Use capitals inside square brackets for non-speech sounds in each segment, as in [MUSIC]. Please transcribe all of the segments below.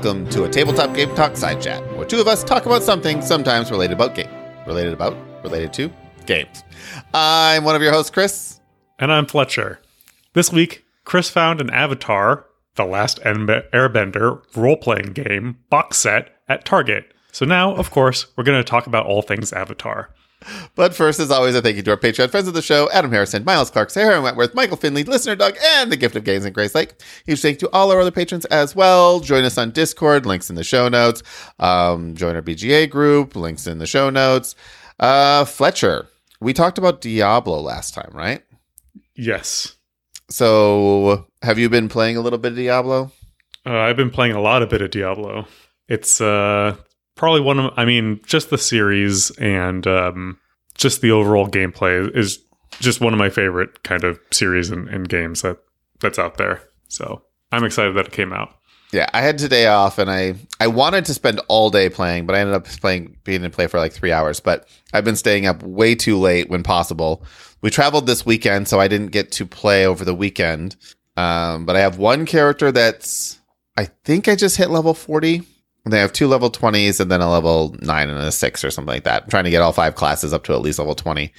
welcome to a tabletop game talk side chat, where two of us talk about something sometimes related about game, related about, related to games. I'm one of your hosts, Chris. And I'm Fletcher. This week, Chris found an Avatar, The Last Airbender role playing game box set at Target. So now, of course, we're going to talk about all things Avatar. But first, as always, a thank you to our Patreon friends of the show, Adam Harrison, Miles Clark, Sarah Wentworth, Michael Finley, Listener Doug, and the Gift of Games and Grace Lake. Huge thank you to all our other patrons as well. Join us on Discord, links in the show notes. Um, join our BGA group, links in the show notes. Uh, Fletcher, we talked about Diablo last time, right? Yes. So, have you been playing a little bit of Diablo? Uh, I've been playing a lot of bit of Diablo. It's uh, probably one of, I mean, just the series and um, just the overall gameplay is just one of my favorite kind of series and, and games that that's out there. So I'm excited that it came out. Yeah, I had today off, and I I wanted to spend all day playing, but I ended up playing being in play for like three hours. But I've been staying up way too late when possible. We traveled this weekend, so I didn't get to play over the weekend. Um, but I have one character that's I think I just hit level forty. They have two level twenties, and then a level nine and a six or something like that. I'm trying to get all five classes up to at least level twenty.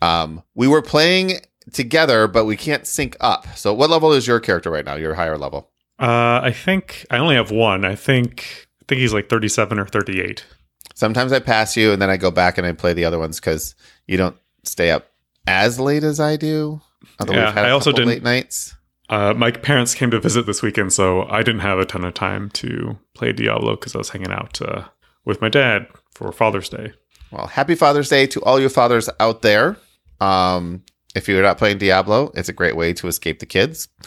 Um, we were playing together, but we can't sync up. So, what level is your character right now? Your higher level. Uh, I think I only have one. I think I think he's like 37 or 38. Sometimes I pass you, and then I go back and I play the other ones because you don't stay up as late as I do. Although yeah, I also didn't late nights. Uh, my parents came to visit this weekend, so I didn't have a ton of time to play Diablo because I was hanging out uh, with my dad for Father's Day. Well, happy Father's Day to all you fathers out there. Um, if you're not playing Diablo, it's a great way to escape the kids. [LAUGHS]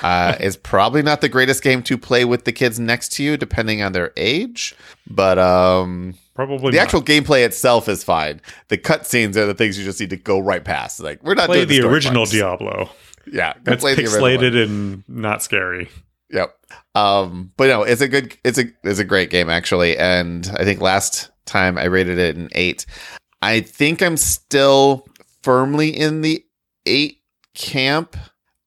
Uh, it's probably not the greatest game to play with the kids next to you, depending on their age. But um, probably the not. actual gameplay itself is fine. The cutscenes are the things you just need to go right past. Like we're not play doing the, the original parts. Diablo. Yeah, that's pixelated and not scary. Yep. Um, but no, it's a good, it's a, it's a great game actually. And I think last time I rated it an eight. I think I'm still firmly in the eight camp.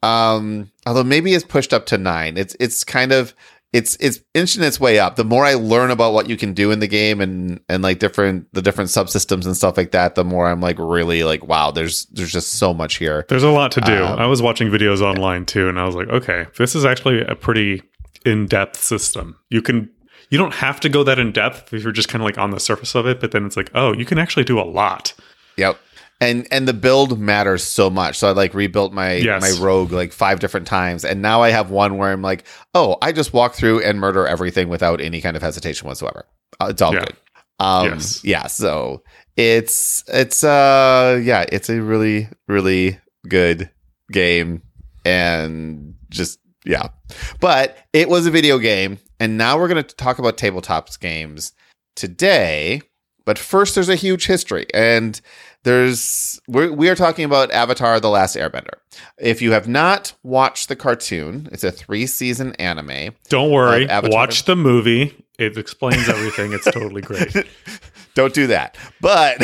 Um, although maybe it's pushed up to nine. It's it's kind of it's it's inching its way up. The more I learn about what you can do in the game and and like different the different subsystems and stuff like that, the more I'm like really like wow, there's there's just so much here. There's a lot to do. Um, I was watching videos online too, and I was like, okay, this is actually a pretty in depth system. You can you don't have to go that in depth if you're just kind of like on the surface of it, but then it's like, oh, you can actually do a lot. Yep and and the build matters so much. So i like rebuilt my yes. my rogue like five different times. And now i have one where i'm like oh i just walk through and murder everything without any kind of hesitation whatsoever. Uh, it's all yeah. good. Um yes. yeah so it's it's uh yeah it's a really really good game. And just yeah. But it was a video game and now we're going to talk about tabletops games today. But first there's a huge history. And there's we're, we are talking about Avatar: The Last Airbender. If you have not watched the cartoon, it's a three season anime. Don't worry, watch the movie. It explains everything. it's totally great. [LAUGHS] Don't do that, but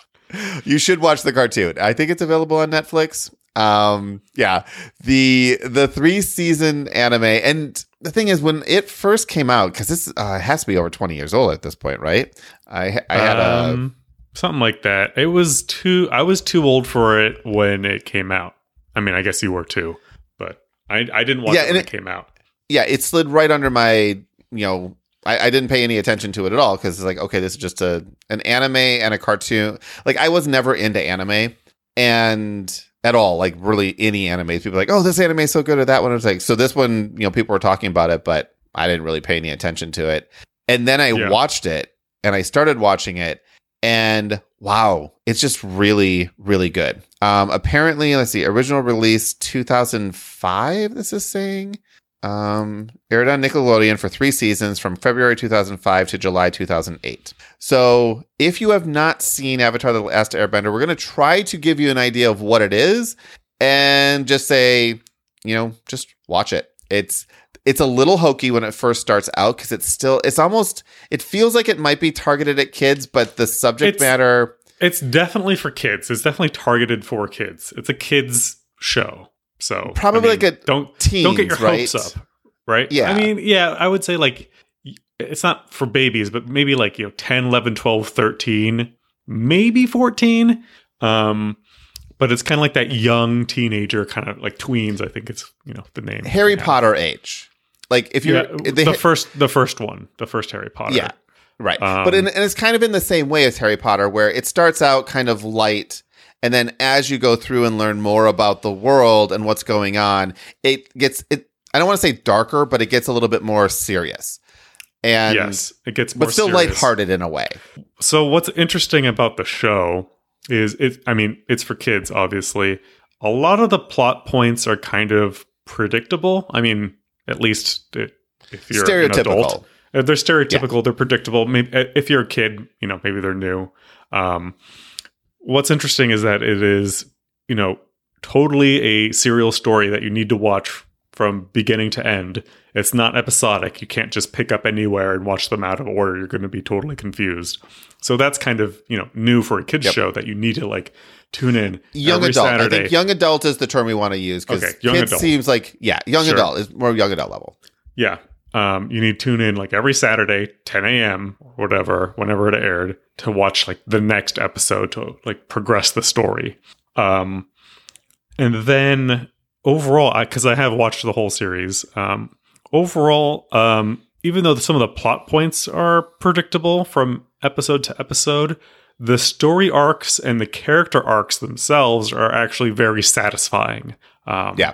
[LAUGHS] you should watch the cartoon. I think it's available on Netflix. Um, yeah, the the three season anime, and the thing is, when it first came out, because this uh, has to be over twenty years old at this point, right? I I had um, a something like that. It was too. I was too old for it when it came out. I mean, I guess you were too, but I I didn't watch yeah, it when it, it, came out. Yeah, it slid right under my you know. I, I didn't pay any attention to it at all because it's like okay, this is just a an anime and a cartoon. Like I was never into anime and at all, like really any anime. People like, oh, this anime is so good, or that one. It's like so this one, you know, people were talking about it, but I didn't really pay any attention to it. And then I yeah. watched it, and I started watching it, and wow, it's just really, really good. Um, apparently, let's see, original release 2005. This is saying um, aired on Nickelodeon for three seasons from February 2005 to July 2008. So, if you have not seen Avatar: The Last Airbender, we're going to try to give you an idea of what it is, and just say, you know, just watch it. It's it's a little hokey when it first starts out because it's still it's almost it feels like it might be targeted at kids, but the subject it's, matter it's definitely for kids. It's definitely targeted for kids. It's a kids show. So probably I mean, like a don't teens, don't get your right? hopes up, right? Yeah. I mean, yeah, I would say like it's not for babies, but maybe like, you know, 10, 11, 12, 13, maybe 14. Um, but it's kind of like that young teenager, kind of like tweens. I think it's you know the name Harry Potter age. Like if you're Yeah, the first, the first one, the first Harry Potter. Yeah. right, um, but in, and it's kind of in the same way as Harry Potter, where it starts out kind of light, and then as you go through and learn more about the world and what's going on, it gets it. I don't want to say darker, but it gets a little bit more serious, and yes, it gets more but still serious. lighthearted in a way. So what's interesting about the show is it I mean, it's for kids obviously. A lot of the plot points are kind of predictable. I mean, at least if you're an Stereotypical. adult. Uh, They're stereotypical, they're predictable. Maybe uh, if you're a kid, you know, maybe they're new. Um what's interesting is that it is, you know, totally a serial story that you need to watch from beginning to end. It's not episodic. You can't just pick up anywhere and watch them out of order. You're going to be totally confused. So that's kind of, you know, new for a kids Yep. show that you need to like tune in Young every adult. Saturday. I think young adult is the term we want to use because Okay, young kids adult. seems like yeah, young Sure. adult is more young adult level. Yeah. Um, you need to tune in like every Saturday, 10 a.m. or whatever, whenever it aired, to watch like the next episode to like progress the story. Um, and then overall, because I, have watched the whole series, um, overall, um, even though some of the plot points are predictable from episode to episode, the story arcs and the character arcs themselves are actually very satisfying. Um, Yeah.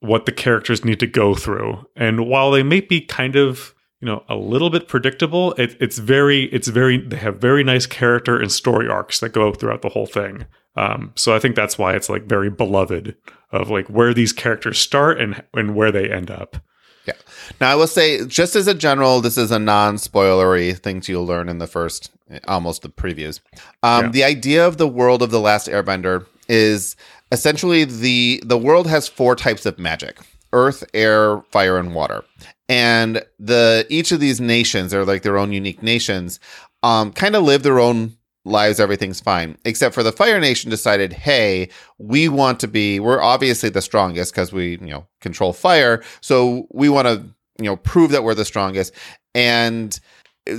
what the characters need to go through. And while they may be kind of, you know, a little bit predictable, it, it's very, it's very, they have very nice character and story arcs that go throughout the whole thing. Um, so I think that's why it's like very beloved of like where these characters start and and where they end up. Yeah. Now, I will say, just as a general, this is a non-spoilery things you'll learn in the first, almost the previews. Um, Yeah. The idea of the world of the Last Airbender is essentially the the world has four types of magic: earth, air, fire, and water. And the each of these nations are like their own unique nations. Um, kind of live their own lives. Everything's fine, except for the Fire Nation decided, hey, we want to be. We're obviously the strongest because we, you know, control fire. So we want to, you know, prove that we're the strongest. And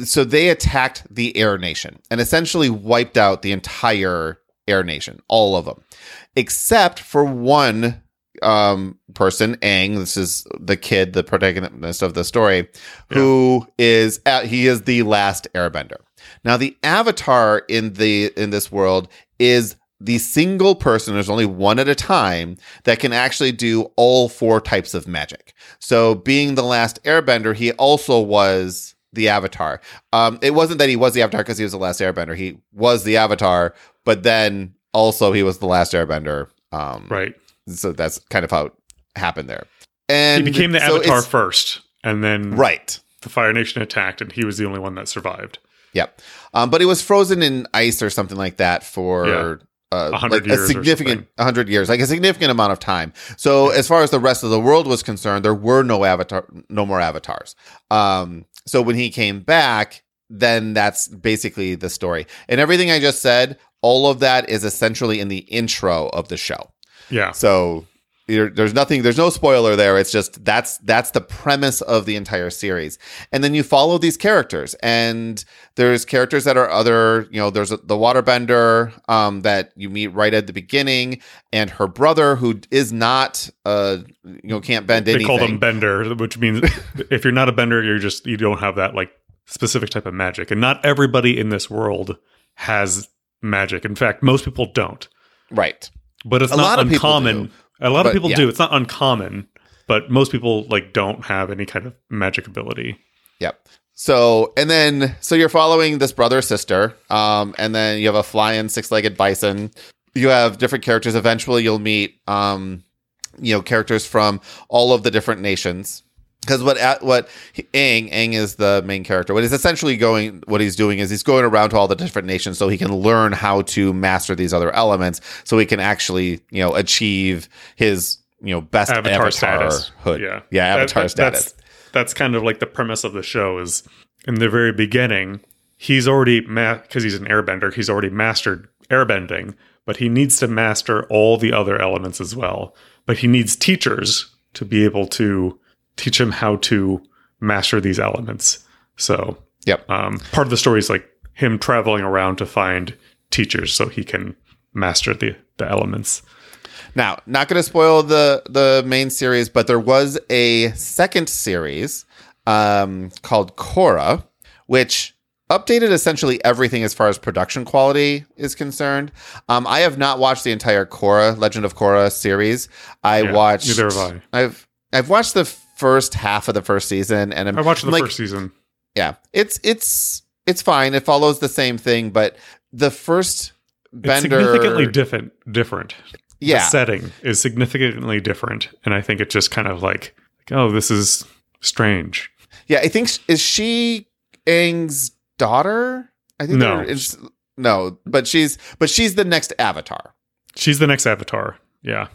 so they attacked the Air Nation and essentially wiped out the entire Air Nation, all of them, except for one um person Aang this is the kid the protagonist of the story who is uh, he is the last airbender. Now the avatar in the in this world is the single person there's only one at a time that can actually do all four types of magic. So being the last airbender he also was the avatar. Um it wasn't that he was the avatar because he was the last airbender he was the avatar but then also he was the last airbender um Right. So that's kind of how it happened there. And he became the so avatar first, and then right? the Fire Nation attacked, and he was the only one that survived. Yep. Um, but he was frozen in ice or something like that for Yeah. uh, 100 like a significant hundred years, like a significant amount of time. So as far as the rest of the world was concerned, there were no avatar, no more avatars. Um, so when he came back, then that's basically the story. And everything I just said, all of that is essentially in the intro of the show. Yeah. So there- there's nothing, there's no spoiler there. It's just that's that's the premise of the entire series. And then you follow these characters, and there's characters that are other, you know, there's a, the waterbender um, that you meet right at the beginning, and her brother who is not, uh, you know, can't bend They anything. They call them bender, which means [LAUGHS] if you're not a bender, you're just you don't have that like specific type of magic. And not everybody in this world has magic. In fact, most people don't. right. But it's A not uncommon. A lot of people yeah. do. It's not uncommon, but most people like don't have any kind of magic ability. Yep. So and then so you're following this brother sister, um, and then you have a flying six legged bison. You have different characters. Eventually, you'll meet, um, you know, characters from all of the different nations. Because what at what Aang Aang is the main character. What he's essentially going, what he's doing is he's going around to all the different nations so he can learn how to master these other elements, so he can actually you know achieve his you know best Avatar, avatar status. hood. Yeah. yeah, avatar that- status. That's, that's kind of like the premise of the show is in the very beginning, he's already because he's an airbender, he's already mastered airbending, but he needs to master all the other elements as well. But he needs teachers to be able to teach him how to master these elements. So, Yep. Um, part of the story is like him traveling around to find teachers so he can master the the elements. Now, not going to spoil the the main series, but there was a second series um, called Korra, which updated essentially everything as far as production quality is concerned. Um, I have not watched the entire Korra Legend of Korra series. I Yeah, watched. neither have I. I've I've watched the first half of the first season, and I'm I watched the like, first season. Yeah, it's it's it's fine. It follows the same thing, but the first It's Bender significantly different. Different. yeah, The setting is significantly different, and I think it just kind of like, oh, this is strange. Yeah, I think is she Aang's daughter? I think No. no, but she's but she's the next Avatar. She's the next Avatar. Yeah.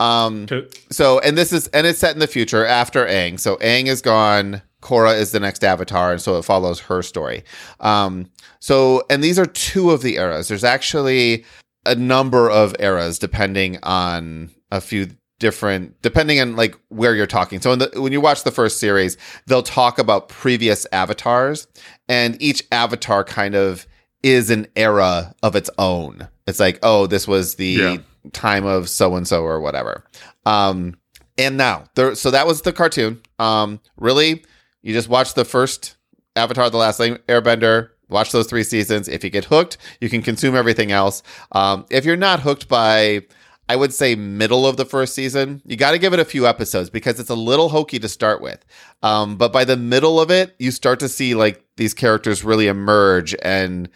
Um, so and this is and it's set in the future after Aang. So Aang is gone. Korra is the next Avatar, and so it follows her story. Um, so and these are two of the eras. There's actually a number of eras depending on a few different depending on like where you're talking. So in the, when you watch the first series, they'll talk about previous avatars and each avatar kind of is an era of its own. It's like, oh, this was the Yeah. Time of so and so or whatever. Um and now there so that was the cartoon. Um really you just watch the first Avatar the Last Airbender Watch those three seasons. If you get hooked, you can consume everything else. Um, if you're not hooked by, I would say, middle of the first season, you got to give it a few episodes because it's a little hokey to start with. Um, but by the middle of it, you start to see like these characters really emerge and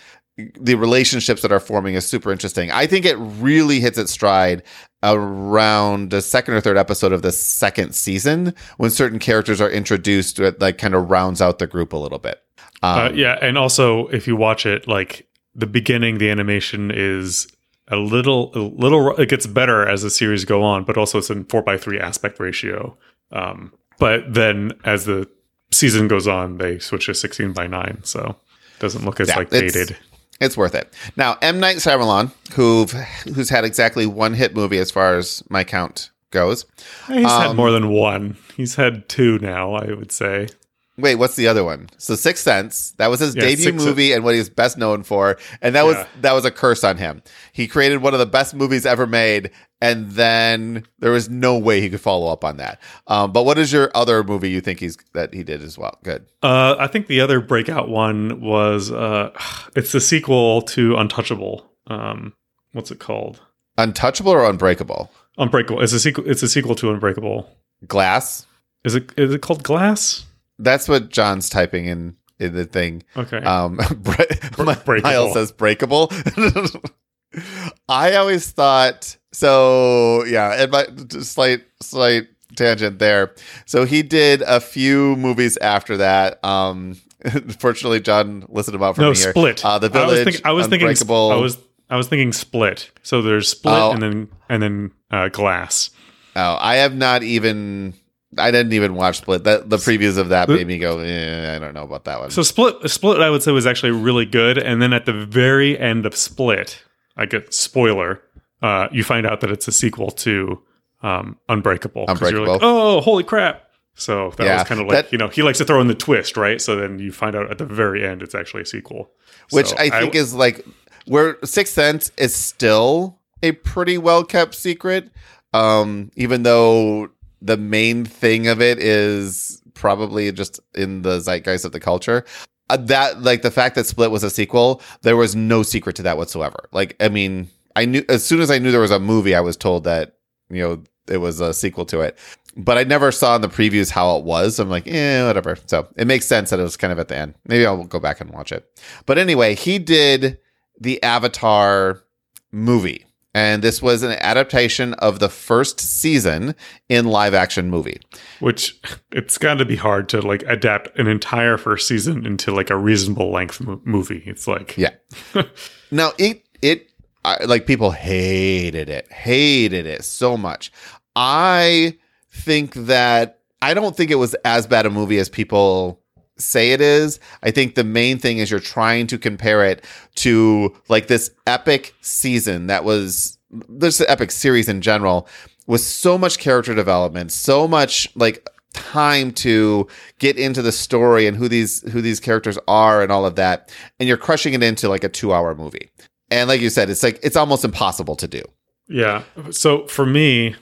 the relationships that are forming is super interesting. I think it really hits its stride around the second or third episode of the second season when certain characters are introduced that like kind of rounds out the group a little bit. Um, uh, yeah, and also if you watch it, like the beginning, the animation is a little, a little. It gets better as the series go on, but also it's in four by three aspect ratio. Um, but then as the season goes on, they switch to sixteen by nine, so it doesn't look as Yeah, like dated. It's worth it. Now, M Night Shyamalan, who who's had exactly one hit movie as far as my count goes. He's had um, more than one. He's had two now, I would say. Wait, what's the other one? So Sixth Sense. That was his Yeah, debut Sixth movie and what he's best known for. And that was that was a curse on him. He created one of the best movies ever made, and then there was no way he could follow up on that. Um, but what is your other movie you think he's that he did as well? Good. Uh, I think the other breakout one was uh, [SIGHS] it's the sequel to Untouchable. Um, what's it called? Untouchable or Unbreakable? Unbreakable. It's a sequel. It's a sequel to Unbreakable. Glass. Is it? Is it called Glass? That's what John's typing in in the thing. Okay. Um, [LAUGHS] bre- breakable. Miles says breakable. [LAUGHS] I always thought so. Yeah, and my slight slight tangent there. So he did a few movies after that. Um, [LAUGHS] fortunately, John listed them out for no, me here. Split. Uh, the I was, Village. think, I was thinking. I was. I was thinking Split. So there's Split Oh. and then and then uh, Glass. Oh, I have not even. I didn't even watch Split. That the previews of that made me go. Eh, I don't know about that one. So Split. Split. I would say was actually really good. And then at the very end of Split, I get spoiler. Uh, you find out that it's a sequel to um, Unbreakable. You're like, Unbreakable. oh, holy crap! So that Yeah, was kind of like that- you know he likes to throw in the twist, right? So then you find out at the very end it's actually a sequel, which So I think is like where Sixth Sense is still a pretty well kept secret. Um, even though the main thing of it is probably just in the zeitgeist of the culture. Uh, that like the fact that Split was a sequel, there was no secret to that whatsoever. Like, I mean, I knew as soon as I knew there was a movie, I was told that you know it was a sequel to it. But I never saw in the previews how it was. I'm like, eh, whatever. So it makes sense that it was kind of at the end. Maybe I'll go back and watch it. But anyway, he did the Avatar movie. And this was an adaptation of the first season in live action movie. which it's got to be hard to like adapt an entire first season into like a reasonable length mo- movie. It's like Yeah. [LAUGHS] Now it it I, like people hated it, hated it so much. I think that I don't think it was as bad a movie as people say it is. I think the main thing is you're trying to compare it to like this epic season that was this epic series in general with so much character development, so much like time to get into the story and who these who these characters are and all of that and you're crushing it into like a 2 hour movie and like you said it's like it's almost impossible to do Yeah. So for me,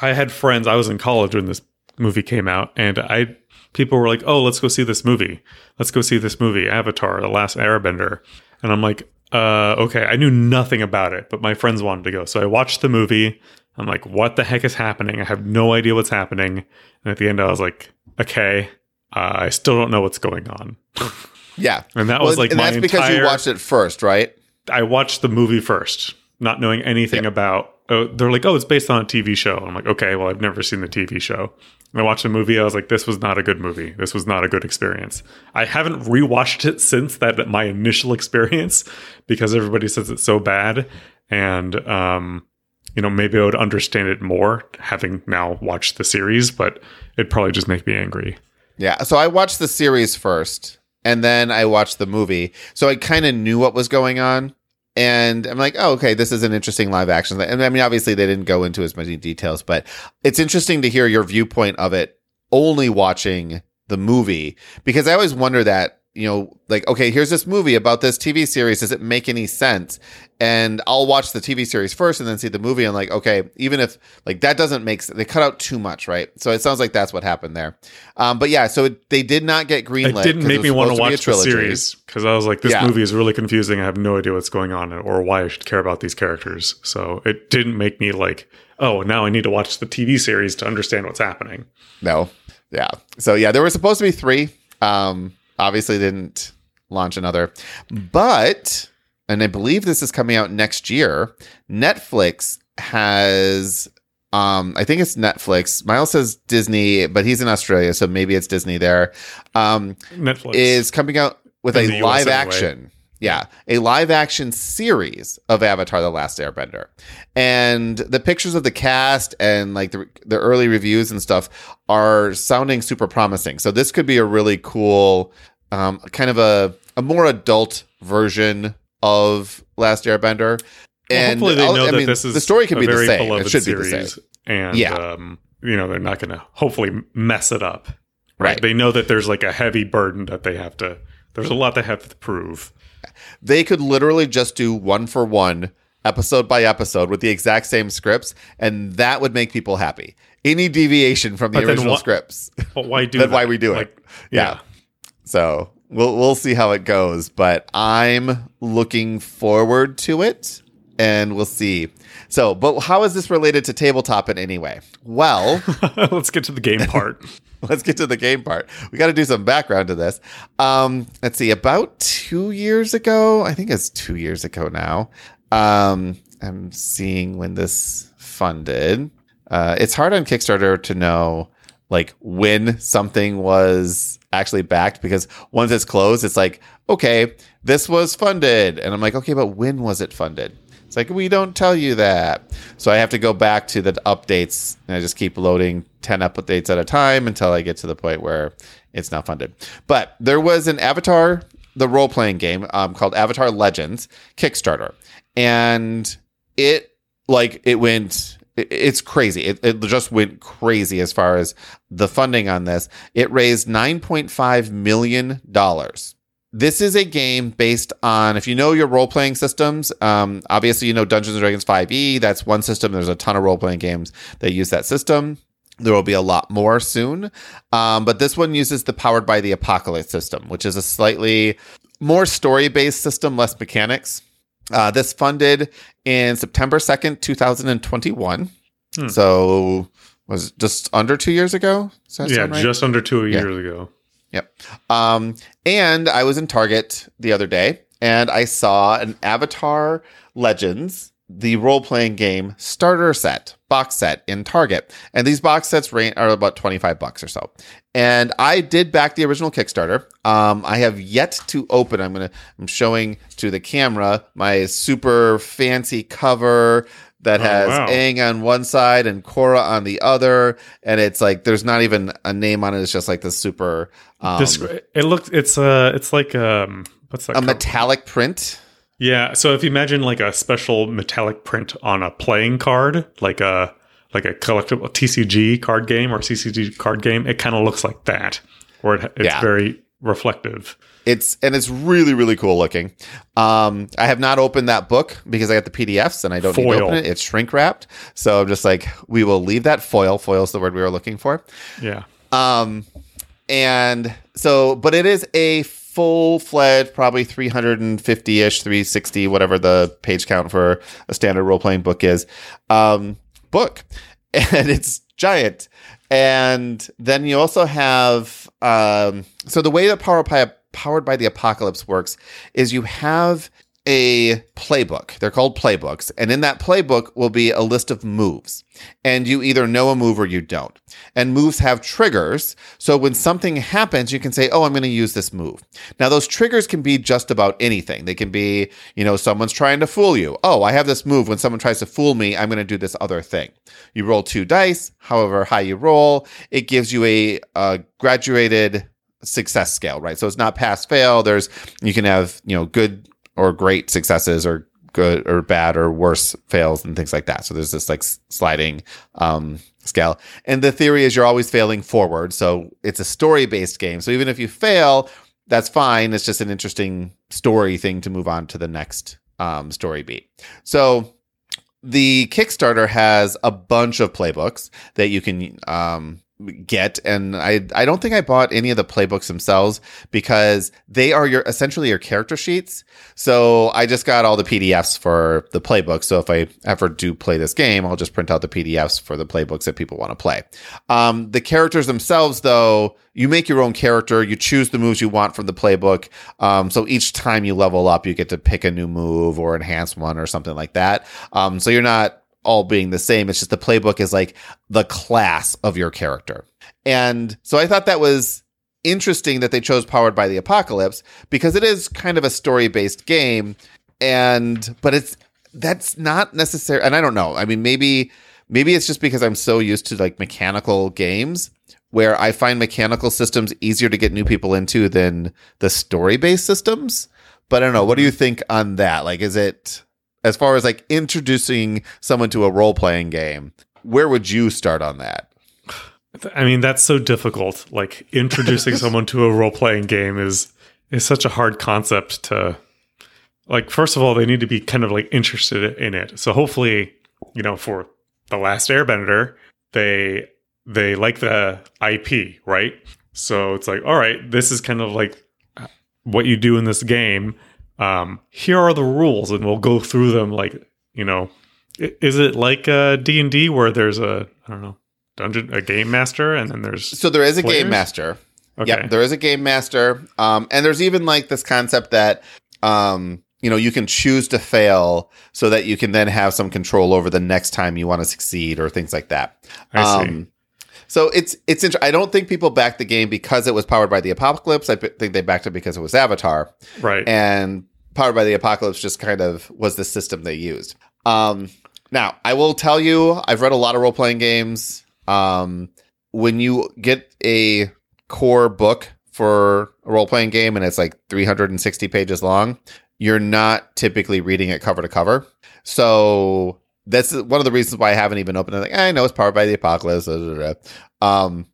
I had friends. I was in college when this movie came out, and I people were like, "Oh, let's go see this movie. Let's go see this movie, Avatar: The Last Airbender." And I'm like, "Uh, okay." I knew nothing about it, but my friends wanted to go, so I watched the movie. I'm like, "What the heck is happening? I have no idea what's happening." And at the end, I was like, "Okay." Uh, I still don't know what's going on. [LAUGHS] yeah And that Well, was like and that's because you watched it first right I watched the movie first, not knowing anything about. Oh, they're like, oh, it's based on a TV show. I'm like, okay, well, I've never seen the TV show. I watched the movie. I was like, this was not a good movie. This was not a good experience. I haven't rewatched it since that my initial [LAUGHS] experience because everybody says it's so bad, and um, you know, maybe I would understand it more having now watched the series, but it'd probably just make me angry. Yeah. So I watched the series first and then I watched the movie. So I kind of knew what was going on. And I'm like, oh, okay, this is an interesting live action. And I mean, obviously, they didn't go into as many details, but it's interesting to hear your viewpoint of it only watching the movie because I always wonder that, you know, like, okay, here's this movie about this TV series. Does it make any sense? And I'll watch the TV series first and then see the movie. And like, okay, even if like that doesn't make sense, they cut out too much, right? So it sounds like that's what happened there. Um, but yeah, so it, they did not get greenlit. It didn't make was me want to supposed be a watch the trilogy. series because I was like, this Yeah. movie is really confusing. I have no idea what's going on or why I should care about these characters. So it didn't make me like, oh, now I need to watch the TV series to understand what's happening. No. Yeah. So yeah, there were supposed to be three. Um, obviously didn't launch another, but and I believe this is coming out next year. Netflix has, um, I think it's Netflix. Miles says Disney, but he's in Australia, so maybe it's Disney there. Um, Netflix is coming out with In a live anyway. action. Yeah, a live action series of Avatar: The Last Airbender, and the pictures of the cast and like the the early reviews and stuff are sounding super promising. So this could be a really cool, um, kind of a a more adult version of Last Airbender. Well, And hopefully they know I that mean, this is the story can be the very same. It should be the same. and Yeah. um, you know they're not going to hopefully mess it up. Right. They know that there's like a heavy burden that they have to. There's a lot they have to prove. they could literally just do one for one episode by episode with the exact same scripts and that would make people happy any deviation from the But original wha- scripts But why [LAUGHS] do? That's that? why we do it. Like, yeah. So we'll we'll see how it goes but i'm looking forward to it and we'll see so but how is this related to tabletop in any way well [LAUGHS] Let's get to the game part. [LAUGHS] let's get to the game part. We got to do some background to this. Um, let's see. About two years ago, I think it's two years ago now. Um, I'm seeing when this funded. Uh, it's hard on Kickstarter to know like when something was actually backed because once it's closed, it's like, okay, this was funded, and I'm like, okay, but when was it funded? It's like we don't tell you that. So I have to go back to the updates and I just keep loading 10 updates at a time until I get to the point where it's not funded. But there was an Avatar, the role playing game um, called Avatar Legends Kickstarter. And it like it went it's crazy. It, it just went crazy as far as the funding on this. It raised 9.5 million dollars. This is a game based on if you know your role-playing systems um, obviously you know dungeons and dragons 5e that's one system. There's a ton of role-playing games that use that system. There will be a lot more soon. Um, but this one uses the powered by the apocalypse system which is a slightly more story-based system less mechanics uh, this funded in september 2nd 2021 Hmm. so was it just under two years ago yeah, right? just under two Yeah. years ago. Yep. Um, and I was in Target the other day and I saw an Avatar Legends, the role playing game starter set, box set in Target. And these box sets range are about 25 bucks or so. And I did back the original Kickstarter. Um, I have yet to open. I'm gonna I'm showing to the camera my super fancy cover that Oh, has wow. Aang on one side and Korra on the other, and it's like there's not even a name on it. It's just like the super um, this it looks it's uh it's like um what's that a called? metallic print. Yeah, so if you imagine like a special metallic print on a playing card, like a like a collectible TCG card game or CCG card game, it kind of looks like that, where it, it's Yeah. very reflective. It's and it's really really cool looking. Um, I have not opened that book because I got the PDFs and I don't need to open it. It's shrink wrapped, so I'm just like we will leave that foil. Foil is the word we were looking for. Yeah. Um, and so, but it is a full fledged, probably 350 ish, 360, whatever the page count for a standard role playing book is, um, book. [LAUGHS] And it's giant. And then you also have, um, so the way that Power by, Powered by the Apocalypse works is you have a playbook. They're called playbooks. And in that playbook will be a list of moves. And you either know a move or you don't. And moves have triggers. So when something happens, you can say, Oh, I'm going to use this move. Now, those triggers can be just about anything. They can be, you know, someone's trying to fool you. Oh, I have this move. When someone tries to fool me, I'm going to do this other thing. You roll two dice, however high you roll, it gives you a, a graduated success scale, right? So it's not pass fail. There's, you can have, you know, good or great successes or good or bad or worse fails and things like that. So there's this like sliding um, scale. And the theory is you're always failing forward. So it's a story based game. So even if you fail, that's fine. It's just an interesting story thing to move on to the next um, story beat. So the Kickstarter has a bunch of playbooks that you can um, get, and I I don't think I bought any of the playbooks themselves because they are your essentially your character sheets. So I just got all the PDFs for the playbook. So if I ever do play this game, I'll just print out the PDFs for the playbooks that people want to play. Um, the characters themselves, though, you make your own character. You choose the moves you want from the playbook. Um, so each time you level up, you get to pick a new move or enhance one or something like that. Um, so you're not all being the same. It's just the playbook is like the class of your character. And so I thought that was interesting that they chose Powered by the Apocalypse because it is kind of a story based game. And, but it's, that's not necessary. And I don't know. I mean, maybe, maybe it's just because I'm so used to like mechanical games where I find mechanical systems easier to get new people into than the story based systems. But I don't know. What do you mm-hmm. think on that? Like, is it as far as like introducing someone to a role playing game? Where would you start on that? I mean, that's so difficult. Like introducing [LAUGHS] someone to a role playing game is is such a hard concept to like first of all, they need to be kind of like interested in it. So hopefully, you know, for The Last Airbender, they they like the IP, right? So it's like, all right, this is kind of like uh, what you do in this game. Um, here are the rules, and we'll go through them. Like, you know, is it like uh, D and D where there's a I don't know dungeon a game master, and then there's So there is a Players? game master. okay, Yep, there is a game master. Um, and there's even like this concept that um, you know, you can choose to fail so that you can then have some control over the next time you want to succeed or things like that. I see. Um, so it's it's. Int- I don't think people backed the game because it was powered by the apocalypse. I p- think they backed it because it was Avatar, right. and powered by the apocalypse just kind of was the system they used. Um, now I will tell you, I've read a lot of role playing games. Um, when you get a core book for a role playing game and it's like 360 pages long, you're not typically reading it cover to cover. So that's one of the reasons why I haven't even opened it. Like, I know it's powered by the apocalypse. da, da, da. Um,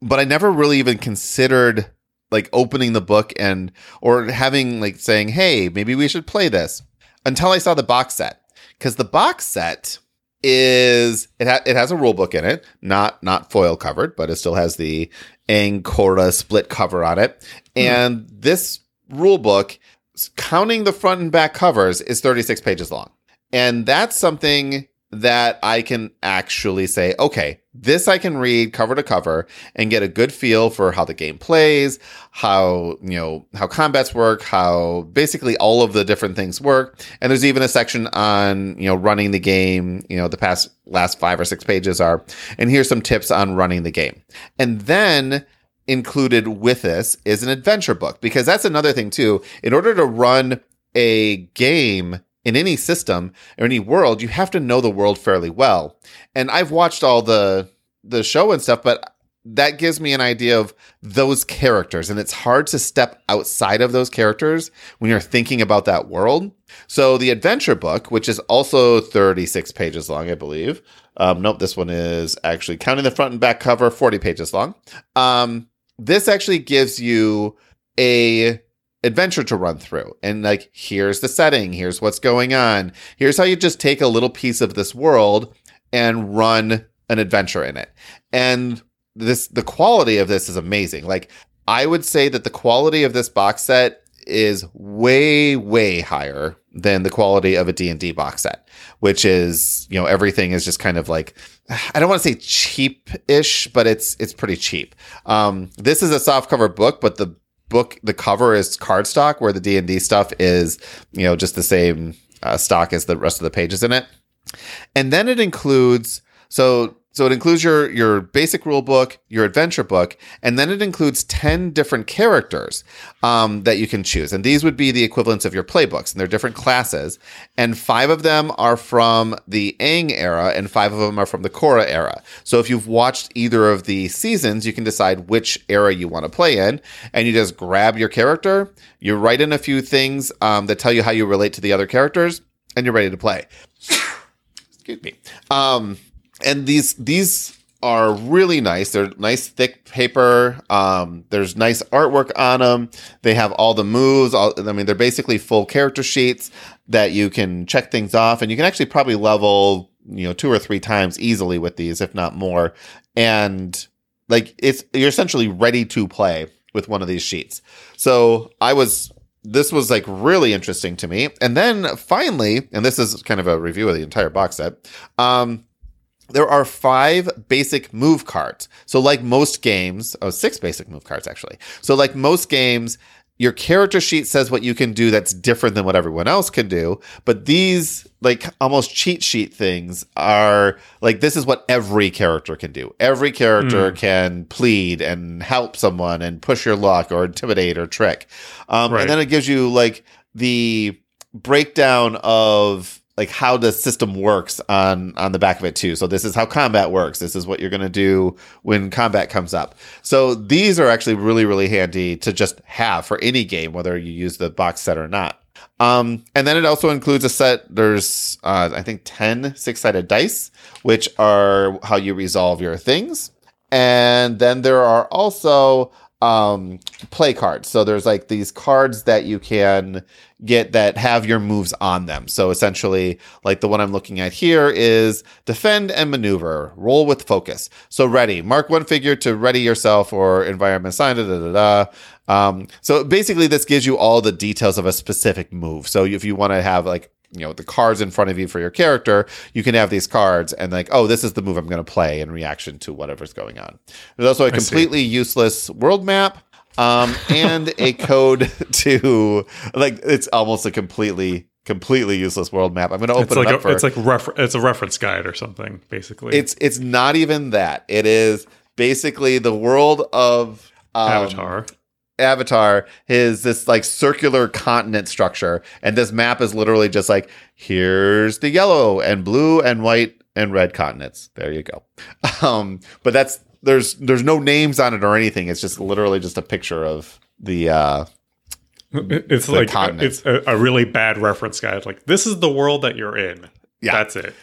but I never really even considered like opening the book and or having like saying, "Hey, maybe we should play this." Until I saw the box set, because the box set is it ha- it has a rule book in it, not not foil covered, but it still has the Aang Korra split cover on it, hmm. and this rule book, counting the front and back covers, is thirty six pages long. And that's something that I can actually say, okay, this I can read cover to cover and get a good feel for how the game plays, how, you know, how combats work, how basically all of the different things work. And there's even a section on, you know, running the game, you know, the past last five or six pages are, and here's some tips on running the game. And then included with this is an adventure book because that's another thing too. In order to run a game in any system or any world, you have to know the world fairly well. And I've watched all the the show and stuff, but that gives me an idea of those characters. And it's hard to step outside of those characters when you're thinking about that world. So the adventure book, which is also 36 pages long, I believe. Um, nope, this one is actually counting the front and back cover, 40 pages long. Um, this actually gives you a adventure to run through. And like here's the setting here's what's going on here's how you just take a little piece of this world and run an adventure in it. And this the quality of this is amazing. Like i would say that the quality of this box set is way way higher than the quality of a d&d box set which is you know everything is just kind of like i don't want to say cheap-ish but it's it's pretty cheap. Um, this is a soft cover book but the book the cover is cardstock where the d&d stuff is you know just the same uh, stock as the rest of the pages in it. And then it includes so so it includes your your basic rule book, your adventure book, and then it includes ten different characters um, that you can choose. And these would be the equivalents of your playbooks, and they're different classes. And five of them are from the Aang era, and five of them are from the Korra era. So if you've watched either of the seasons, you can decide which era you want to play in, and you just grab your character, you write in a few things um, that tell you how you relate to the other characters, and you're ready to play. [COUGHS] Excuse me. Um, and these these are really nice. They're nice thick paper. Um, there's nice artwork on them. They have all the moves. All, I mean, they're basically full character sheets that you can check things off, and you can actually probably level you know two or three times easily with these, if not more. And like it's you're essentially ready to play with one of these sheets. So I was this was like really interesting to me. And then finally, and this is kind of a review of the entire box set. Um, there are five basic move cards. So, like most games, oh, six basic move cards actually. So, like most games, your character sheet says what you can do that's different than what everyone else can do. But these, like almost cheat sheet things, are like this is what every character can do. Every character mm. can plead and help someone and push your luck or intimidate or trick. Um, right. And then it gives you like the breakdown of like how the system works on on the back of it too. So this is how combat works. This is what you're going to do when combat comes up. So these are actually really really handy to just have for any game whether you use the box set or not. Um, and then it also includes a set. There's uh, I think 10 six-sided dice which are how you resolve your things. And then there are also um, play cards. So there's like these cards that you can get that have your moves on them. So essentially, like the one I'm looking at here is defend and maneuver, roll with focus. So ready, mark one figure to ready yourself or environment sign, da da da da. Um, so basically, this gives you all the details of a specific move. So if you want to have like you know the cards in front of you for your character you can have these cards and like oh this is the move i'm going to play in reaction to whatever's going on there's also a completely useless world map um, and a code [LAUGHS] to like it's almost a completely completely useless world map. I'm going to open it's like it up a, for it's like refer- it's a reference guide or something basically. It's it's not even that. It is basically the world of um, Avatar. Avatar is this like circular continent structure, and this map is literally just like here's the yellow and blue and white and red continents. There you go. [LAUGHS] Um, but that's there's there's no names on it or anything. It's just literally just a picture of the. uh It's the like continent. it's a, a really bad reference guide. Like this is the world that you're in. Yeah, that's it.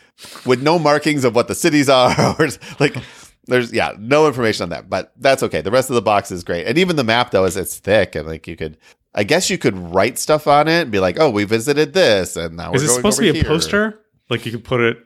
With no markings of what the cities are, [LAUGHS] or like there's yeah, no information on that, but that's okay. The rest of the box is great, and even the map though is it's thick, and like you could, I guess you could write stuff on it and be like, oh, we visited this, and now is it supposed to be here. a poster? Like you could put it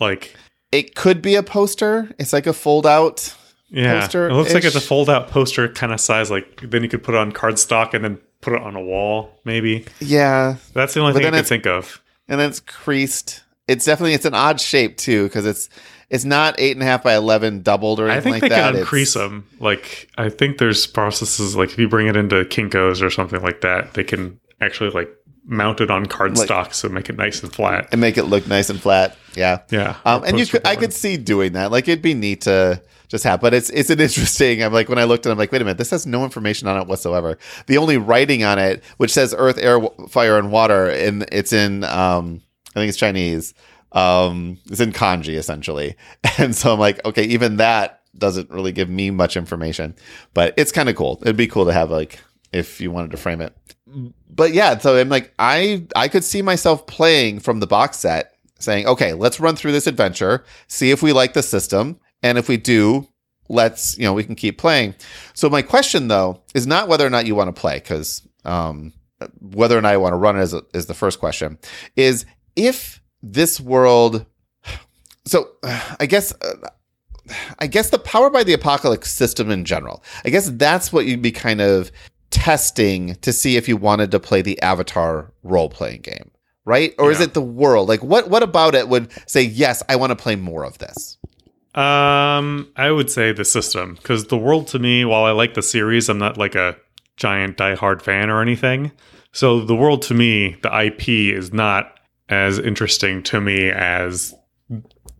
like it could be a poster. It's like a fold out. Yeah, poster. It looks like it's a fold out poster kind of size. Like then you could put it on cardstock and then put it on a wall, maybe. Yeah, that's the only but thing I could think of. And then it's creased. It's definitely it's an odd shape too because it's it's not eight and a half by eleven doubled or anything I think like they that. can increase them. Like I think there's processes like if you bring it into Kinko's or something like that, they can actually like mount it on cardstock like, so make it nice and flat and make it look nice and flat. Yeah, yeah. Um, and you could, I could see doing that. Like it'd be neat to just have, but it's it's an [LAUGHS] interesting. I'm like when I looked at, it, I'm like, wait a minute, this has no information on it whatsoever. The only writing on it, which says Earth, Air, Fire, and Water, and it's in um, I think it's Chinese um it's in kanji essentially [LAUGHS] and so i'm like okay even that doesn't really give me much information, but it's kind of cool. It'd be cool to have like if you wanted to frame it. But yeah, so I'm like I I could see myself playing from the box set saying, "Okay, let's run through this adventure, see if we like the system, and if we do, let's, you know, we can keep playing." So my question though is not whether or not you want to play cuz um whether or not I want to run it is, is the first question. Is if this world [SIGHS] so I guess uh, I guess the power by the apocalypse system in general. I guess that's what you'd be kind of testing to see if you wanted to play the Avatar role playing game, right? Or is it the world? Like what what about it would say yes, I want to play more of this? Um, I would say the system because the world to me, while I like the series, I'm not like a giant diehard fan or anything. So the world to me, the IP is not as interesting to me as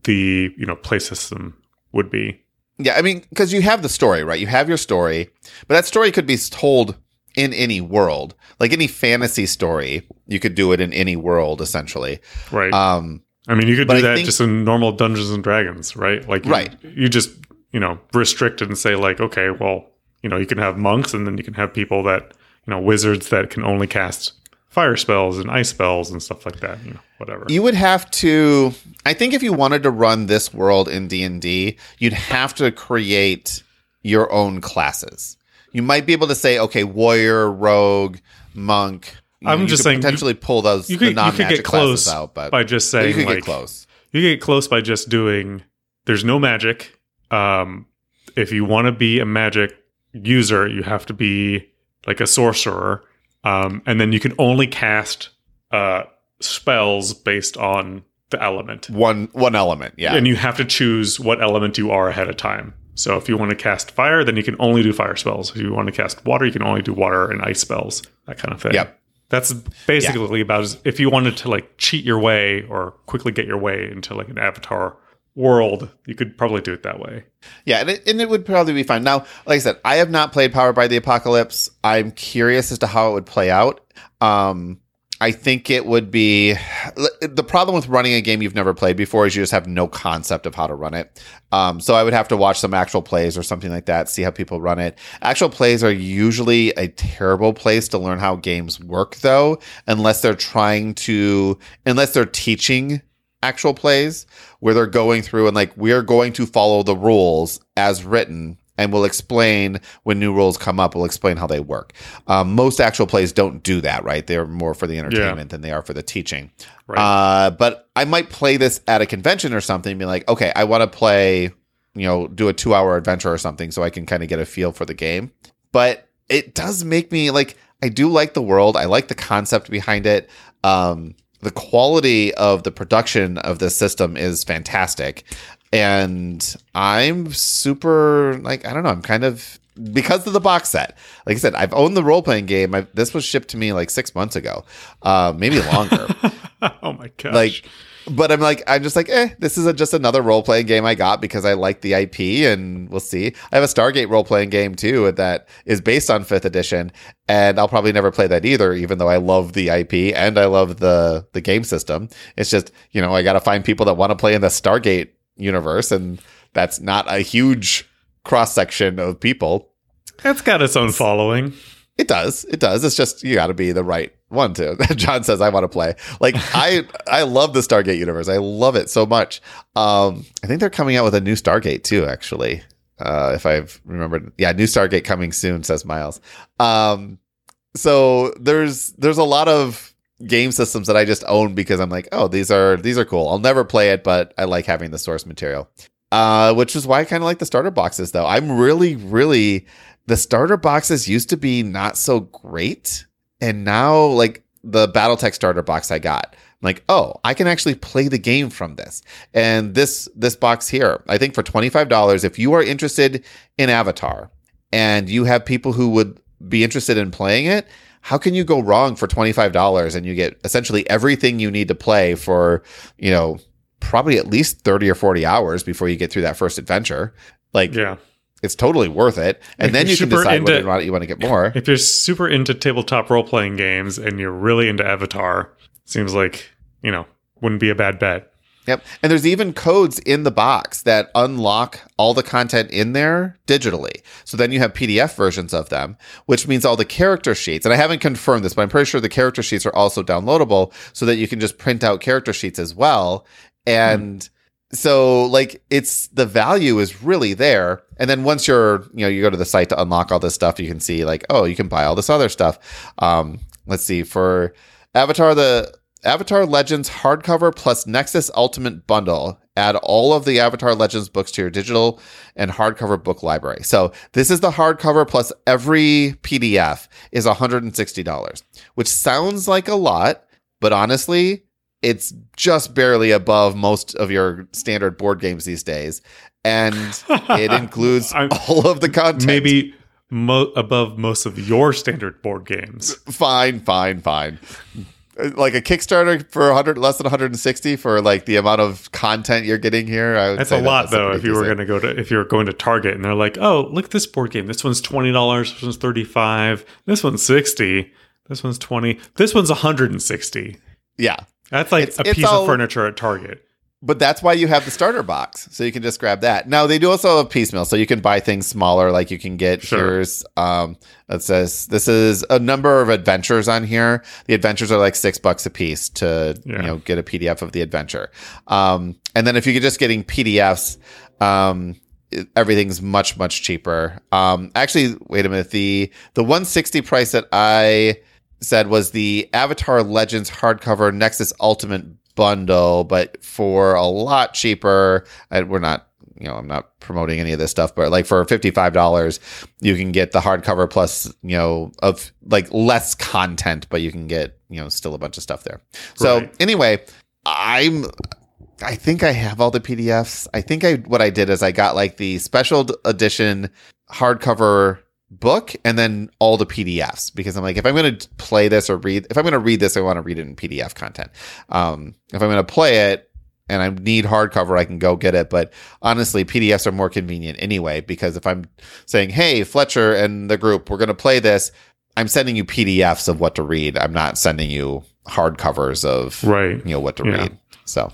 the you know play system would be. Yeah, I mean, because you have the story, right? You have your story, but that story could be told in any world, like any fantasy story. You could do it in any world, essentially. Right. Um, I mean, you could do I that think- just in normal Dungeons and Dragons, right? Like, you, Right. You just you know restrict it and say like, okay, well, you know, you can have monks, and then you can have people that you know wizards that can only cast fire spells and ice spells and stuff like that. You know, whatever. you would have to. I think if you wanted to run this world in D and D, you'd have to create your own classes. You might be able to say, okay, warrior, rogue, monk. You I'm you just saying, potentially pull those you could, you non magic get classes close out, but by just but you could like get close. you get close by just doing. There's no magic. Um, if you want to be a magic user, you have to be like a sorcerer, um, and then you can only cast uh, spells based on the element. One one element, yeah. and you have to choose what element you are ahead of time. So if you want to cast fire, then you can only do fire spells. If you want to cast water, you can only do water and ice spells, that kind of thing. Yep. That's basically about if you wanted to like cheat your way or quickly get your way into like an avatar world, you could probably do it that way. Yeah, and it, and it would probably be fine. Now, like I said, I have not played Powered by the Apocalypse. I'm curious as to how it would play out. Um, I think it would be the problem with running a game you've never played before is you just have no concept of how to run it. Um, so I would have to watch some actual plays or something like that, see how people run it. Actual plays are usually a terrible place to learn how games work, though, unless they're trying to, unless they're teaching actual plays where they're going through and like we're going to follow the rules as written and we'll explain when new rules come up we'll explain how they work. Um, most actual plays don't do that right? They're more for the entertainment than they are for the teaching. Right. uh, but i might play this at a convention or something and be like okay i want to play you know do a two hour adventure or something so i can kind of get a feel for the game. But it does make me like i do like the world. I like the concept behind it. Um, the quality of the production of this system is fantastic. And i'm super like i don't know i'm kind of because of the box set. Like i said i've owned the role-playing game. I, this was shipped to me like six months ago. Uh, maybe longer. [LAUGHS] Oh my gosh. like but i'm like i'm just like eh this is a, just another role-playing game i got because i like the ip and we'll see. I have a stargate role-playing game too that is based on fifth edition and i'll probably never play that either even though i love the ip and i love the the game system. It's just you know i gotta find people that want to play in the stargate universe and that's not a huge cross section of people. It's got its own following. It does. It does. It's just you got to be the right one to. [LAUGHS] John says I want to play. Like I I love the Stargate universe. I love it so much. Um I think they're coming out with a new Stargate too actually. Uh if I've remembered. Yeah, new Stargate coming soon says Miles. Um so there's there's a lot of game systems that I just own because I'm like, "Oh, these are these are cool. I'll never play it, but I like having the source material." Uh which is why I kind of like the starter boxes though. I'm really really the starter boxes used to be not so great and now like the battletech starter box i got I'm like oh i can actually play the game from this and this this box here i think for $25 if you are interested in avatar and you have people who would be interested in playing it how can you go wrong for $25 and you get essentially everything you need to play for you know probably at least 30 or 40 hours before you get through that first adventure like Yeah. It's totally worth it. And If then you're can decide whether into- or not you want to get more. [LAUGHS] If you're super into tabletop role playing games and you're really into Avatar, seems like, you know, wouldn't be a bad bet. Yep. And there's even codes in the box that unlock all the content in there digitally. So then you have PDF versions of them, which means all the character sheets. And I haven't confirmed this, but I'm pretty sure the character sheets are also downloadable so that you can just print out character sheets as well. And mm. So like it's the value is really there. And then once you're, you know, you go to the site to unlock all this stuff, you can see like, oh, you can buy all this other stuff. Um, let's see for Avatar the Avatar Legends hardcover plus Nexus Ultimate bundle. Add all of the Avatar Legends books to your digital and hardcover book library. So this is the hardcover plus every PDF is $160, which sounds like a lot, but honestly, it's just barely above most of your standard board games these days. And it [LAUGHS] includes all of the content. Maybe mo- above most of your standard board games. Fine, fine, fine like a Kickstarter for 100 less than 160 for like the amount of content you're getting here. I would that's a lot though. If you were going to go to if you were going to Target and they're like, oh, look at this board game. This one's twenty dollars. This one's thirty five. This one's sixty. This one's twenty. This one's 160. Yeah, that's like it's, a piece all, of furniture at Target. But that's why you have the starter box so you can just grab that. Now they do also have piecemeal so you can buy things smaller like you can get sure. here's um it says this is a number of adventures on here. The adventures are like six bucks a piece to yeah. you know get a pdf of the adventure. Um and then if you're just getting pdfs um everything's much much cheaper. Um actually wait a minute the the 160 price that i said was the avatar legends hardcover nexus ultimate bundle, but for a lot cheaper. I, we're not you know, I'm not promoting any of this stuff, but like for $55, you can get the hardcover plus, you know, of like less content, but you can get, you know, still a bunch of stuff there. So right. anyway, I'm, I think I have all the PDFs. I think I, what I did is I got like the special edition hardcover book and then all the PDFs because I'm like, if I'm going to play this or read, if I'm going to read this, I want to read it in PDF content. Um, if I'm going to play it and I need hardcover, I can go get it. But honestly, PDFs are more convenient anyway because if I'm saying, hey, Fletcher and the group, we're going to play this, I'm sending you PDFs of what to read. I'm not sending you hardcovers of right, you know, what to yeah. read. So,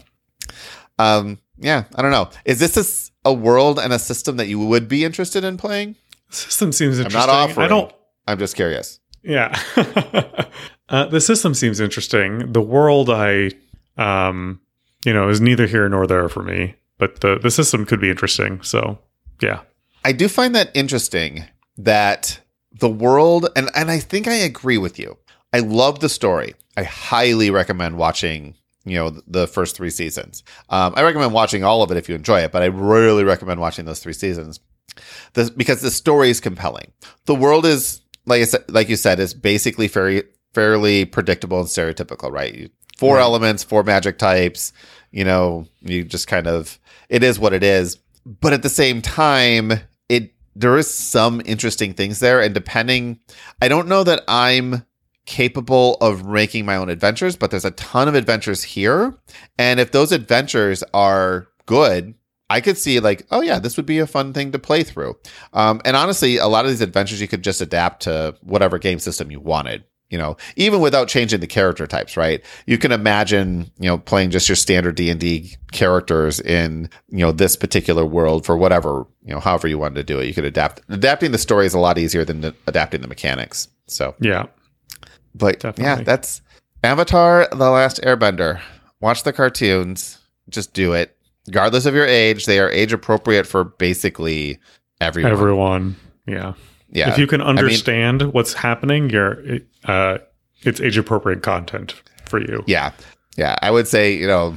um, yeah, I don't know. Is this a, a world and a system that you would be interested in playing? System seems interesting. I'm not offering. I don't. I'm just curious. Yeah. [LAUGHS] uh, the system seems interesting. The world, I, um, you know, is neither here nor there for me. But the the system could be interesting. So, yeah. I do find that interesting that the world, and and I think I agree with you. I love the story. I highly recommend watching you know the first three seasons. Um, I recommend watching all of it if you enjoy it, but I really recommend watching those three seasons this, because the story is compelling. The world is like I said, like you said, is basically fairly fairly predictable and stereotypical, right? Four right. elements, four magic types. You know, you just kind of it is what it is. But at the same time, it there is some interesting things there, and depending, I don't know that I'm capable of making my own adventures, but there's a ton of adventures here, and if those adventures are good I could see like, oh yeah, this would be a fun thing to play through. Um, and honestly, a lot of these adventures you could just adapt to whatever game system you wanted. You know, even without changing the character types, right? You can imagine, you know, playing just your standard D and D characters in, you know, this particular world for whatever, you know, however you wanted to do it. You could adapt. Adapting the story is a lot easier than adapting the mechanics. So yeah, but Definitely. yeah, that's Avatar: The Last Airbender. Watch the cartoons. Just do it regardless of your age, they are age appropriate for basically everyone. Everyone, yeah, yeah. If you can understand I mean, what's happening, you're uh, it's age appropriate content for you. Yeah, yeah. I would say you know,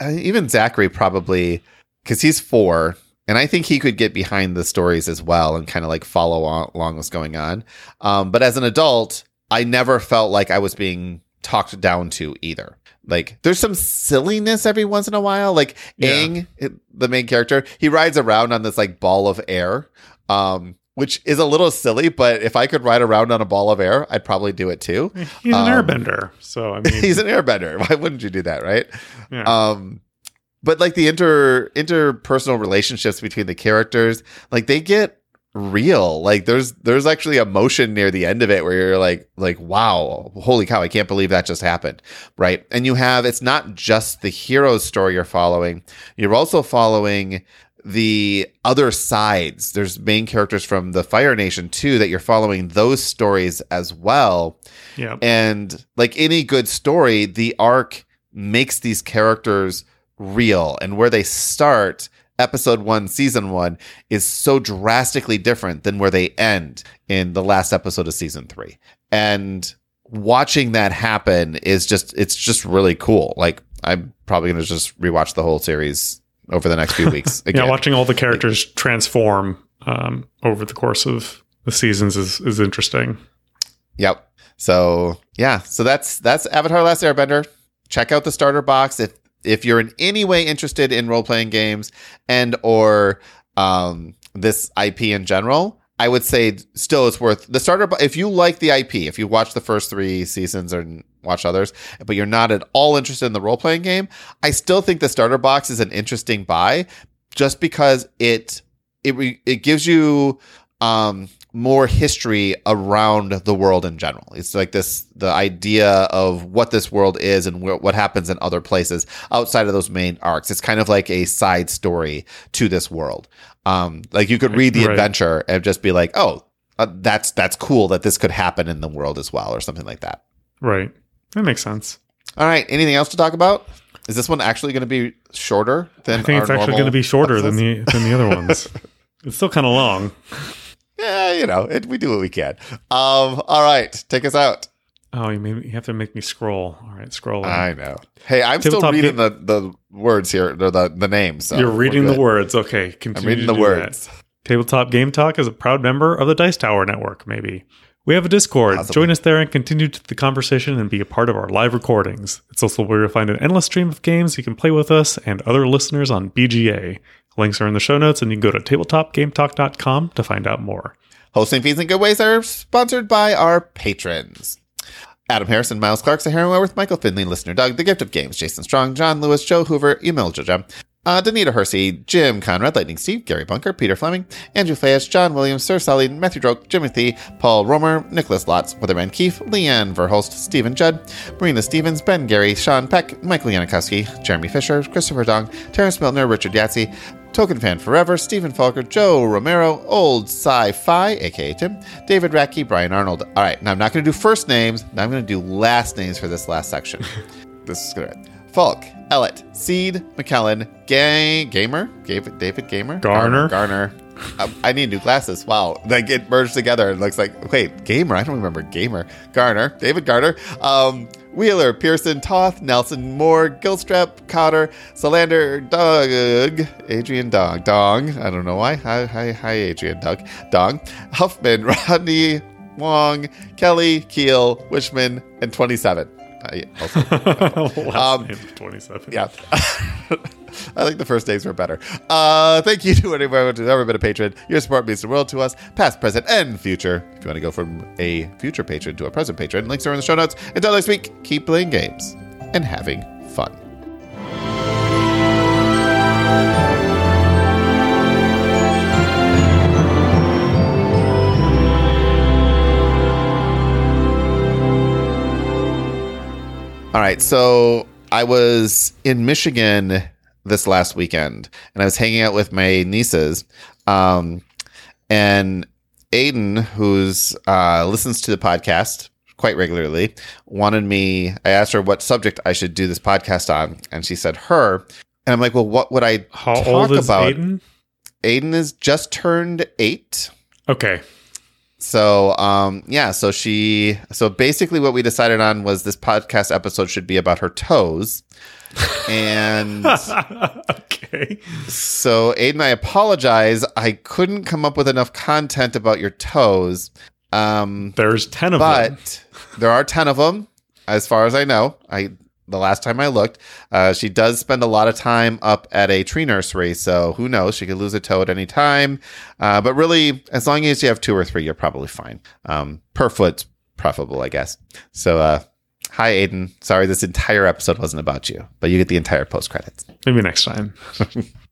even Zachary probably because he's four. And I think he could get behind the stories as well and kind of like follow on, along what's going on. Um, but as an adult, I never felt like I was being talked down to either. Like there's some silliness every once in a while. Like yeah. Aang, the main character, he rides around on this like ball of air. Um, which is a little silly, but if I could ride around on a ball of air, I'd probably do it too. He's um, an airbender, so I [LAUGHS] mean, he's an airbender. Why wouldn't you do that, right? Yeah. Um, but like the inter interpersonal relationships between the characters, like they get real. Like there's there's actually a motion near the end of it where you're like like wow, holy cow, I can't believe that just happened, right? And you have it's not just the hero's story you're following. You're also following the other sides. There's main characters from the Fire Nation too that you're following those stories as well. Yeah. And like any good story, the arc makes these characters real and where they start episode one, season one, is so drastically different than where they end in the last episode of season three. And watching that happen is just, it's just really cool. Like, I'm probably going to just rewatch the whole series over the next few [LAUGHS] weeks. Again. yeah, watching all the characters transform um, over the course of the seasons is, is interesting. Yep. So yeah, so that's that's Avatar: Last Airbender. Check out the starter box if if you're in any way interested in role playing games and or um, this IP in general, I would say still it's worth the starter. If you like the IP, if you watch the first three seasons or watch others, but you're not at all interested in the role playing game, I still think the starter box is an interesting buy, just because it it it gives you um more history around the world in general. It's like this the idea of what this world is and wh- what happens in other places outside of those main arcs. It's kind of like a side story to this world. Um, like you could read the Right. adventure and just be like, oh, uh, that's that's cool that this could happen in the world as well, or something like that. Right. That makes sense. All right, anything else to talk about? Is this one actually going to be shorter than? I think it's actually going to be shorter than the than the other ones. [LAUGHS] it's still kind of long. Yeah, you know, it, we do what we can. Um, all right, take us out. Oh, you, made me, you have to make me scroll. All right, scroll. I know. Hey, I'm still Tabletop reading the, the words here, the the, the names. so You're reading the words. Okay, I'm reading the do that. words. Tabletop Game Talk is a proud member of the Dice Tower Network, maybe. We have a Discord. Possibly. Join us there and continue the conversation and be a part of our live recordings. It's also where you'll find an endless stream of games you can play with us and other listeners on BGA. Links are in the show notes, and you can go to tabletopgametalk.com to find out more. Hosting fees and good ways are sponsored by our patrons. Adam Harrison, Miles Clark, Sahara Wearworth, Michael Finley, Listener Doug, The Gift of Games, Jason Strong, John Lewis, Joe Hoover, Emil Joja, uh, Danita Hersey, Jim Conrad, Lightning Steve, Gary Bunker, Peter Fleming, Andrew Fayette, John Williams, Sir Sully, Matthew Droke, Timothy, Paul Romer, Nicholas Lotz, Weatherman Keefe, Leanne Verholst, Stephen Judd, Marina Stevens, Ben Gary, Sean Peck, Michael Yanikowski, Jeremy Fisher, Christopher Dong, Terrence Milner, Richard Yatsey, Token Fan Forever, Stephen Falker, Joe Romero, Old Sci-Fi, aka Tim, David Racky, Brian Arnold. All right, now I'm not going to do first names. Now I'm going to do last names for this last section. [LAUGHS] this is good. Falk, Ellett, Seed, McKellen, Gay, Gamer, David, David Gamer, Garner. Garner. Um, I need new glasses. Wow, they get merged together and looks like wait, Gamer. I don't remember Gamer. Garner, David Garner, um, Wheeler, Pearson, Toth, Nelson, Moore, Gilstrap, Cotter, Solander, Doug, Adrian Dong, Dong. I don't know why. Hi, hi, hi, Adrian Doug, Dong, Huffman, [LAUGHS] Rodney, Wong, Kelly, Keel, Wishman, and 27. I also, [LAUGHS] Last Um, name 27. yeah. [LAUGHS] I think the first days were better. Uh, thank you [LAUGHS] to anyone who's ever been a patron. Your support means the world to us, past, present, and future. If you want to go from a future patron to a present patron, links are in the show notes. Until next week, keep playing games and having fun. All right, so I was in Michigan this last weekend, and I was hanging out with my nieces. Um, and Aiden, who's uh, listens to the podcast quite regularly, wanted me. I asked her what subject I should do this podcast on, and she said her. And I'm like, well, what would I How talk about? Aiden? Aiden is just turned eight. Okay. So um yeah, so she so basically what we decided on was this podcast episode should be about her toes. And [LAUGHS] okay. so Aiden, I apologize. I couldn't come up with enough content about your toes. Um There's 10 of them. but there are 10 of them as far as I know. I the last time I looked, uh, she does spend a lot of time up at a tree nursery, so who knows? She could lose a toe at any time. Uh, but really, as long as you have two or three, you're probably fine. Um, per foot, preferable, I guess. So, uh, hi, Aiden. Sorry, this entire episode wasn't about you, but you get the entire post credits. Maybe next time. [LAUGHS]